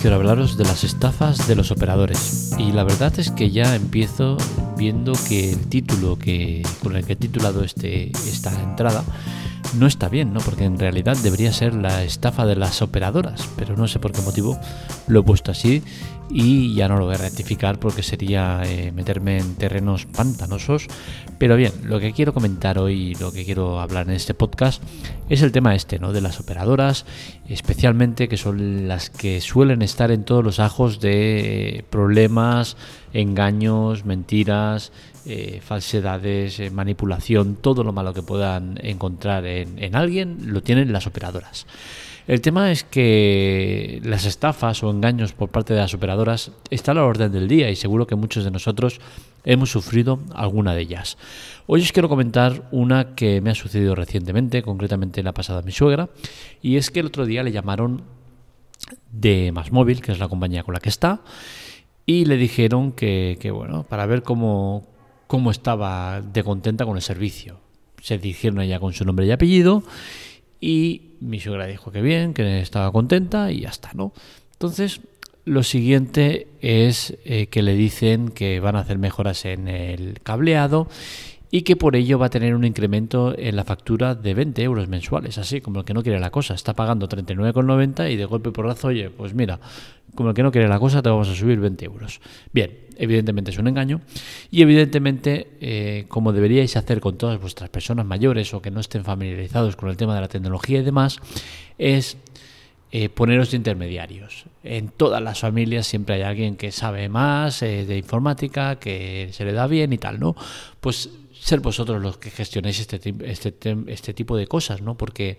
quiero hablaros de las estafas de los operadores. Y la verdad es que ya empiezo viendo que el título que, con el que he titulado este, esta entrada no está bien, ¿no? Porque en realidad debería ser la estafa de las operadoras, pero no sé por qué motivo lo he puesto así y ya no lo voy a rectificar porque sería eh, meterme en terrenos pantanosos. Pero bien, lo que quiero comentar hoy, lo que quiero hablar en este podcast es el tema este, ¿no? De las operadoras, especialmente que son las que suelen estar en todos los ajos de problemas, engaños, mentiras, eh, falsedades, eh, manipulación, todo lo malo que puedan encontrar en, en alguien, lo tienen las operadoras. El tema es que las estafas o engaños por parte de las operadoras están a la orden del día y seguro que muchos de nosotros hemos sufrido alguna de ellas. Hoy os quiero comentar una que me ha sucedido recientemente, concretamente la pasada a mi suegra, y es que el otro día le llamaron de Más Móvil, que es la compañía con la que está, y le dijeron que, que bueno, para ver cómo, cómo estaba de contenta con el servicio. Se dirigieron ella con su nombre y apellido y mi suegra dijo que bien, que estaba contenta y ya está, ¿no? Entonces, lo siguiente es eh, que le dicen que van a hacer mejoras en el cableado y que por ello va a tener un incremento en la factura de 20 euros mensuales, así como el que no quiere la cosa, está pagando 39,90 y de golpe por razo, oye, pues mira, como el que no quiere la cosa, te vamos a subir 20 euros. Bien, evidentemente es un engaño y evidentemente, eh, como deberíais hacer con todas vuestras personas mayores o que no estén familiarizados con el tema de la tecnología y demás, es eh, poneros intermediarios. En todas las familias siempre hay alguien que sabe más eh, de informática, que se le da bien y tal, ¿no? Pues ser vosotros los que gestionéis este, este, este tipo de cosas, ¿no? Porque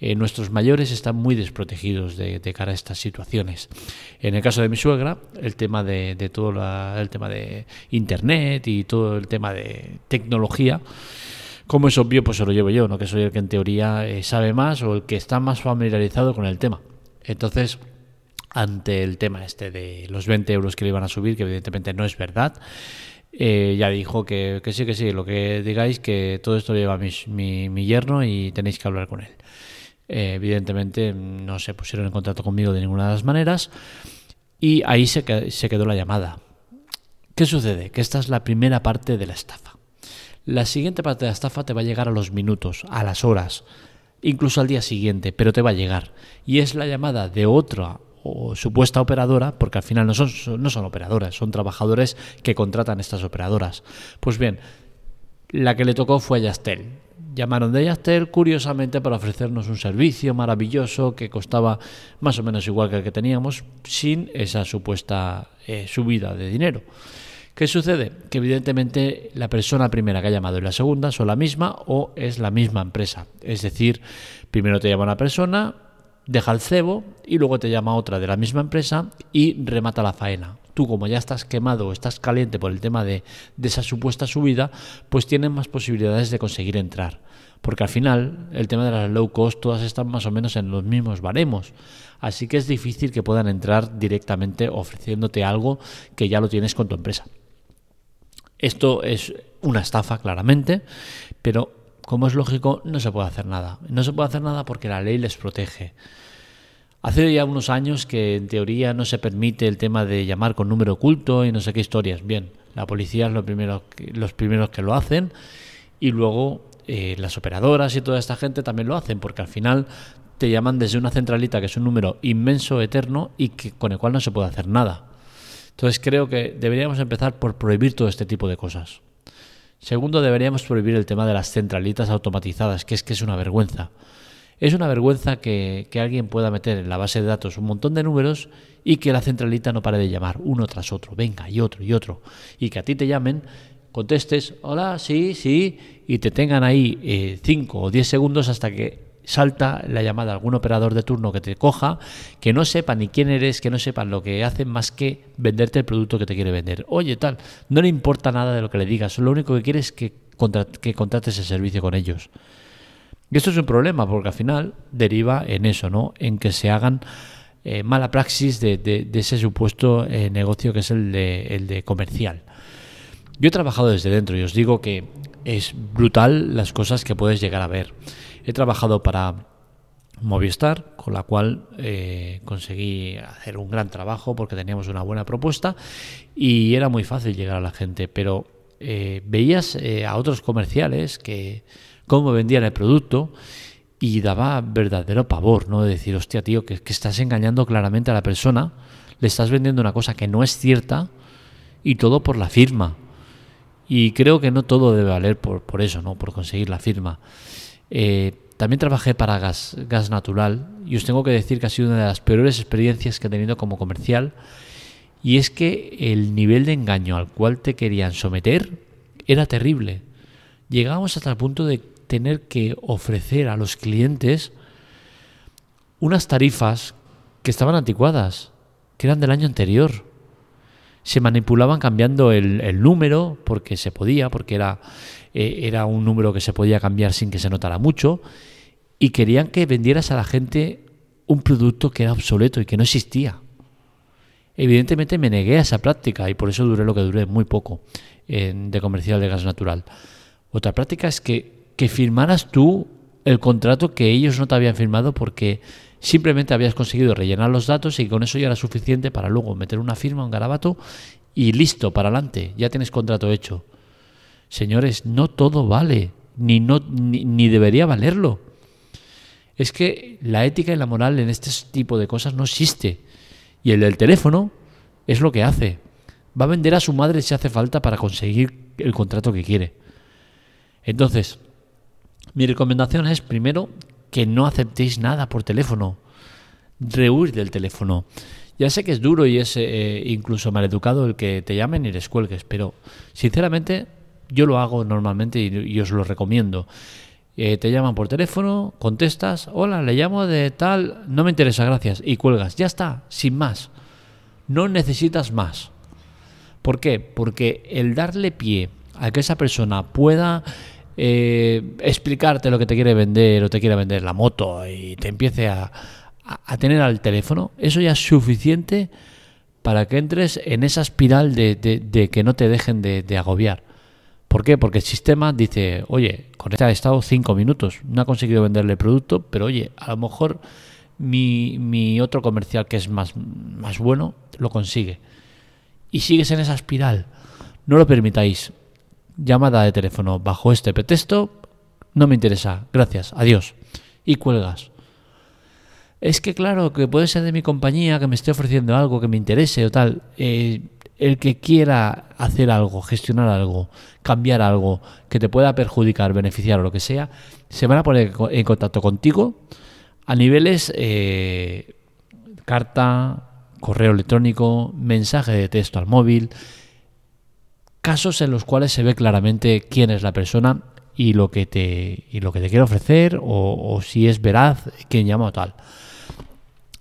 eh, nuestros mayores están muy desprotegidos de, cara a estas situaciones. En el caso de mi suegra, el tema de, todo el tema de internet y todo el tema de tecnología, como es obvio, pues se lo llevo yo, ¿no? Que soy el que en teoría eh, sabe más o el que está más familiarizado con el tema. Entonces, ante el tema este de los 20 euros que le iban a subir, que evidentemente no es verdad, eh, ya dijo que, sí, que sí, lo que digáis, que todo esto lo lleva mi, mi, yerno y tenéis que hablar con él. Eh, evidentemente no se pusieron en contacto conmigo de ninguna de las maneras y ahí se, se quedó la llamada. ¿Qué sucede? Que esta es la primera parte de la estafa. La siguiente parte de la estafa te va a llegar a los minutos, a las horas, incluso al día siguiente, pero te va a llegar. Y es la llamada de otra o supuesta operadora, porque al final no son, no son operadoras, son trabajadores que contratan estas operadoras. Pues bien, la que le tocó fue Yastel. Llamaron de Yastel curiosamente para ofrecernos un servicio maravilloso que costaba más o menos igual que el que teníamos sin esa supuesta eh, subida de dinero. ¿Qué sucede? Que evidentemente la persona primera que ha llamado y la segunda son la misma o es la misma empresa. Es decir, primero te llama una persona, deja el cebo y luego te llama otra de la misma empresa y remata la faena. Tú como ya estás quemado o estás caliente por el tema de, esa supuesta subida, pues tienes más posibilidades de conseguir entrar. Porque al final el tema de las low cost todas están más o menos en los mismos baremos. Así que es difícil que puedan entrar directamente ofreciéndote algo que ya lo tienes con tu empresa. Esto es una estafa claramente, pero como es lógico, no se puede hacer nada. No se puede hacer nada porque la ley les protege. Hace ya unos años que en teoría no se permite el tema de llamar con número oculto y no sé qué historias. Bien, la policía es lo primero, los primeros que lo hacen y luego eh, las operadoras y toda esta gente también lo hacen porque al final te llaman desde una centralita que es un número inmenso, eterno y que, con el cual no se puede hacer nada. Entonces creo que deberíamos empezar por prohibir todo este tipo de cosas. Segundo, deberíamos prohibir el tema de las centralitas automatizadas, que es que es una vergüenza. Es una vergüenza que, alguien pueda meter en la base de datos un montón de números y que la centralita no pare de llamar uno tras otro, venga, y otro, y otro. Y que a ti te llamen, contestes, hola, sí, sí, y te tengan ahí 5 eh, o 10 segundos hasta que salta la llamada a algún operador de turno que te coja, que no sepa ni quién eres, que no sepan lo que hacen más que venderte el producto que te quiere vender. Oye, tal, no le importa nada de lo que le digas, lo único que quiere es que, que contrates el servicio con ellos. Y esto es un problema porque al final deriva en eso, ¿no? En que se hagan eh, mala praxis de, ese supuesto eh, negocio que es el de, el de comercial. Yo he trabajado desde dentro y os digo que es brutal las cosas que puedes llegar a ver. He trabajado para Movistar, con la cual eh, conseguí hacer un gran trabajo porque teníamos una buena propuesta y era muy fácil llegar a la gente, pero eh, veías eh, a otros comerciales que cómo vendían el producto y daba verdadero pavor, ¿no? De decir, hostia, tío, que, que estás engañando claramente a la persona, le estás vendiendo una cosa que no es cierta y todo por la firma. Y creo que no todo debe valer por, por eso, ¿no? Por conseguir la firma. Eh, también trabajé para gas, gas natural y os tengo que decir que ha sido una de las peores experiencias que he tenido como comercial. Y es que el nivel de engaño al cual te querían someter era terrible. Llegábamos hasta el punto de tener que ofrecer a los clientes unas tarifas que estaban anticuadas, que eran del año anterior se manipulaban cambiando el, número, porque se podía, porque era, eh, era un número que se podía cambiar sin que se notara mucho, y querían que vendieras a la gente un producto que era obsoleto y que no existía. Evidentemente me negué a esa práctica y por eso duré lo que duré, muy poco, de comercial de gas natural. Otra práctica es que, que firmaras tú el contrato que ellos no te habían firmado porque Simplemente habías conseguido rellenar los datos y con eso ya era suficiente para luego meter una firma, un garabato y listo, para adelante, ya tienes contrato hecho. Señores, no todo vale, ni, no, ni, debería valerlo. Es que la ética y la moral en este tipo de cosas no existe. Y el del teléfono es lo que hace. Va a vender a su madre si hace falta para conseguir el contrato que quiere. Entonces, mi recomendación es primero que no aceptéis nada por teléfono. Rehuir del teléfono. Ya sé que es duro y es eh, incluso maleducado el que te llamen y les cuelgues, pero sinceramente yo lo hago normalmente y, os lo recomiendo. Eh, te llaman por teléfono, contestas, hola, le llamo de tal, no me interesa, gracias, y cuelgas. Ya está, sin más. No necesitas más. ¿Por qué? Porque el darle pie a que esa persona pueda eh, explicarte lo que te quiere vender o te quiere vender la moto y te empiece a, tener al teléfono, eso ya es suficiente para que entres en esa espiral de, que no te dejen de, agobiar. ¿Por qué? Porque el sistema dice, oye, con este ha estado cinco minutos, no ha conseguido venderle el producto, pero oye, a lo mejor mi, mi otro comercial que es más, más bueno lo consigue. Y sigues en esa espiral. No lo permitáis llamada de teléfono bajo este pretexto, no me interesa, gracias, adiós. Y cuelgas. Es que claro, que puede ser de mi compañía, que me esté ofreciendo algo que me interese o tal. Eh, el que quiera hacer algo, gestionar algo, cambiar algo que te pueda perjudicar, beneficiar o lo que sea, se van a poner en contacto contigo a niveles eh, carta, correo electrónico, mensaje de texto al móvil, casos en los cuales se ve claramente quién es la persona y lo que te, y lo que te quiere ofrecer o, si es veraz quién llama o tal.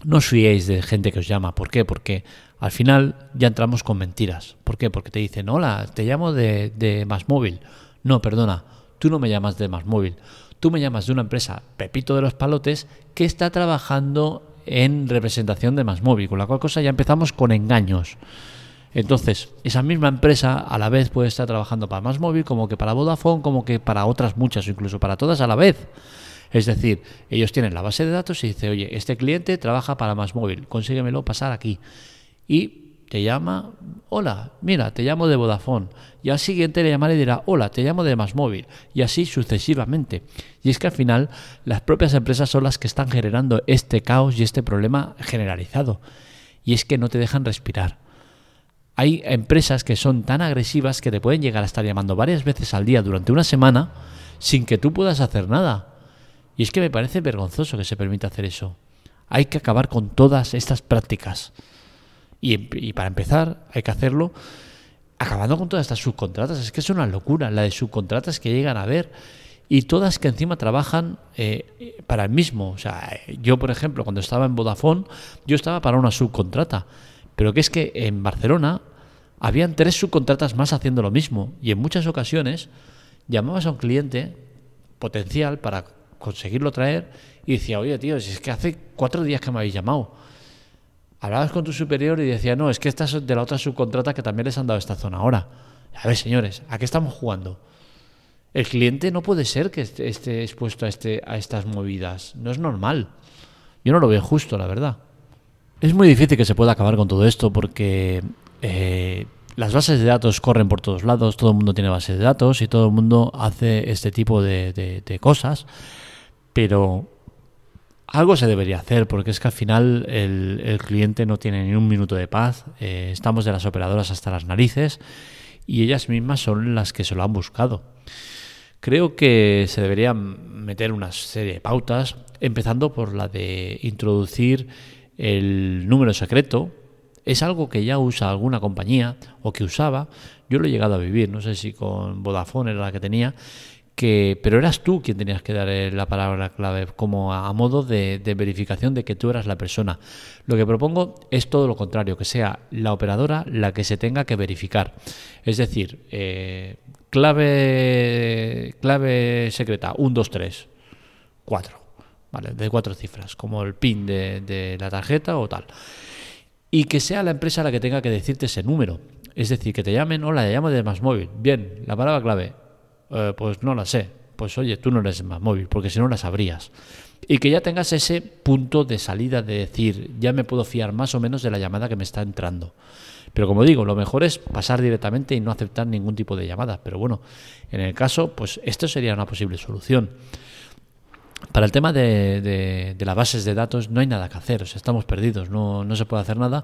No os fiéis de gente que os llama. ¿Por qué? Porque al final ya entramos con mentiras. ¿Por qué? Porque te dicen, hola, te llamo de, de Más Móvil. No, perdona, tú no me llamas de Más Móvil. Tú me llamas de una empresa, Pepito de los Palotes, que está trabajando en representación de Más Móvil. Con la cual cosa ya empezamos con engaños. Entonces, esa misma empresa a la vez puede estar trabajando para Más Móvil, como que para Vodafone, como que para otras muchas, incluso para todas a la vez. Es decir, ellos tienen la base de datos y dice, oye, este cliente trabaja para Más Móvil, consíguemelo pasar aquí. Y te llama, hola, mira, te llamo de Vodafone. Y al siguiente le llamará y dirá, hola, te llamo de Más Móvil. Y así sucesivamente. Y es que al final las propias empresas son las que están generando este caos y este problema generalizado. Y es que no te dejan respirar. Hay empresas que son tan agresivas que te pueden llegar a estar llamando varias veces al día durante una semana sin que tú puedas hacer nada. Y es que me parece vergonzoso que se permita hacer eso. Hay que acabar con todas estas prácticas. Y, para empezar, hay que hacerlo acabando con todas estas subcontratas. Es que es una locura la de subcontratas que llegan a ver y todas que encima trabajan eh, para el mismo. O sea, yo, por ejemplo, cuando estaba en Vodafone, yo estaba para una subcontrata. Pero que es que en Barcelona habían tres subcontratas más haciendo lo mismo y en muchas ocasiones llamabas a un cliente potencial para conseguirlo traer y decía, oye tío, si es que hace cuatro días que me habéis llamado. Hablabas con tu superior y decía, no, es que esta es de la otra subcontrata que también les han dado esta zona ahora. A ver, señores, ¿a qué estamos jugando? El cliente no puede ser que esté, expuesto a, este, a estas movidas. No es normal. Yo no lo veo justo, la verdad. Es muy difícil que se pueda acabar con todo esto porque eh, las bases de datos corren por todos lados, todo el mundo tiene bases de datos y todo el mundo hace este tipo de, cosas, pero algo se debería hacer porque es que al final el, cliente no tiene ni un minuto de paz, eh, estamos de las operadoras hasta las narices y ellas mismas son las que se lo han buscado. Creo que se debería meter una serie de pautas, empezando por la de introducir el número secreto. Es algo que ya usa alguna compañía o que usaba. Yo lo he llegado a vivir, no sé si con Vodafone era la que tenía, que, pero eras tú quien tenías que dar la palabra clave como a, modo de, verificación de que tú eras la persona. Lo que propongo es todo lo contrario, que sea la operadora la que se tenga que verificar. Es decir, eh, clave, clave secreta, 1, 2, 3, 4, ¿vale? De cuatro cifras, como el PIN de, la tarjeta o tal. Y que sea la empresa la que tenga que decirte ese número. Es decir, que te llamen, hola, le llamo de más móvil. Bien, la palabra clave, eh, pues no la sé. Pues oye, tú no eres más móvil, porque si no la sabrías. Y que ya tengas ese punto de salida de decir, ya me puedo fiar más o menos de la llamada que me está entrando. Pero como digo, lo mejor es pasar directamente y no aceptar ningún tipo de llamada. Pero bueno, en el caso, pues esto sería una posible solución. Para el tema de, las bases de datos no hay nada que hacer, o sea, estamos perdidos, no, no se puede hacer nada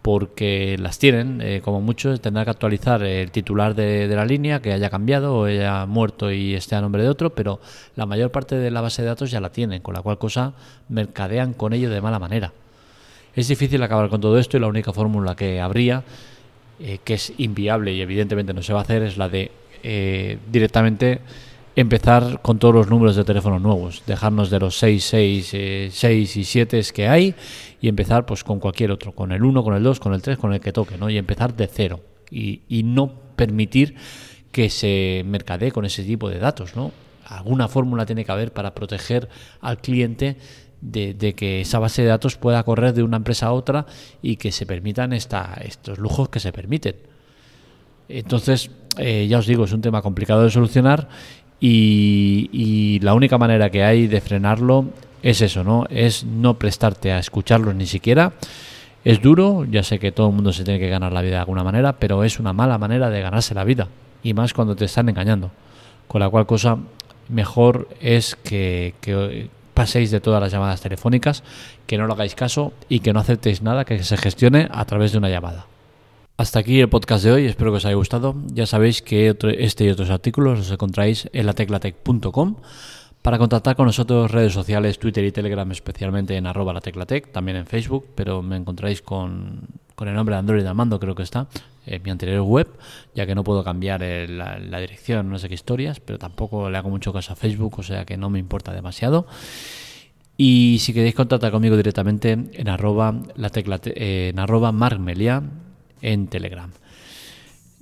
porque las tienen, eh, como muchos, tendrá que actualizar el titular de, de, la línea que haya cambiado o haya muerto y esté a nombre de otro, pero la mayor parte de la base de datos ya la tienen, con la cual cosa mercadean con ello de mala manera. Es difícil acabar con todo esto y la única fórmula que habría, eh, que es inviable y evidentemente no se va a hacer, es la de eh, directamente empezar con todos los números de teléfono nuevos, dejarnos de los 6, 6, 6 y 7 que hay y empezar pues con cualquier otro, con el 1, con el 2, con el 3, con el que toque, ¿no? Y empezar de cero y, y no permitir que se mercadee con ese tipo de datos, ¿no? Alguna fórmula tiene que haber para proteger al cliente de, que esa base de datos pueda correr de una empresa a otra y que se permitan esta, estos lujos que se permiten. Entonces, eh, ya os digo, es un tema complicado de solucionar y, la única manera que hay de frenarlo es eso, ¿no? Es no prestarte a escucharlos ni siquiera. Es duro, ya sé que todo el mundo se tiene que ganar la vida de alguna manera, pero es una mala manera de ganarse la vida. Y más cuando te están engañando. Con la cual cosa, mejor es que paséis de todas las llamadas telefónicas, que no lo hagáis caso y que no aceptéis nada que se gestione a través de una llamada. Hasta aquí el podcast de hoy, espero que os haya gustado. Ya sabéis que este y otros artículos los encontráis en lateclatec.com. Para contactar con nosotros, redes sociales, Twitter y Telegram, especialmente en arroba lateclatec, también en Facebook, pero me encontráis con, con el nombre de Android Armando, creo que está, en mi anterior web, ya que no puedo cambiar la, la, dirección, no sé qué historias, pero tampoco le hago mucho caso a Facebook, o sea que no me importa demasiado. Y si queréis contactar conmigo directamente en arroba, la tecla, en arroba marmelia en Telegram.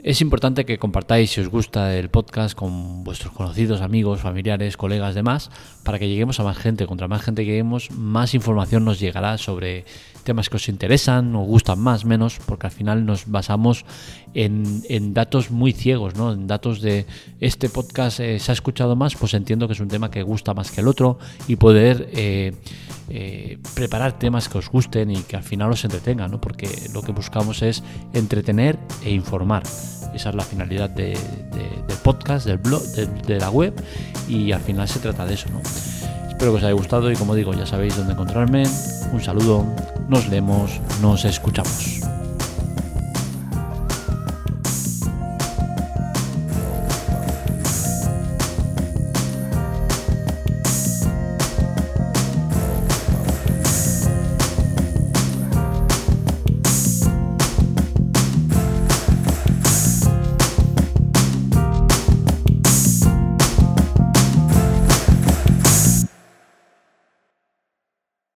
Es importante que compartáis si os gusta el podcast con vuestros conocidos, amigos, familiares, colegas, demás, para que lleguemos a más gente. Contra más gente lleguemos, más información nos llegará sobre temas que os interesan, os gustan más, menos, porque al final nos basamos en, datos muy ciegos, ¿no? En datos de este podcast eh, se ha escuchado más, pues entiendo que es un tema que gusta más que el otro y poder eh, eh, preparar temas que os gusten y que al final os entretengan, ¿no? Porque lo que buscamos es entretener e informar. Esa es la finalidad del podcast, del blog, de, la web y al final se trata de eso, ¿no? Espero que os haya gustado y como digo, ya sabéis dónde encontrarme. Un saludo, nos leemos, nos escuchamos.